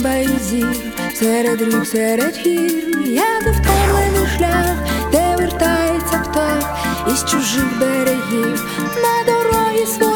зір, серед рік, серед гір, я невтомлений шлях, де вертається птах із чужих берегів на дорогі. свої.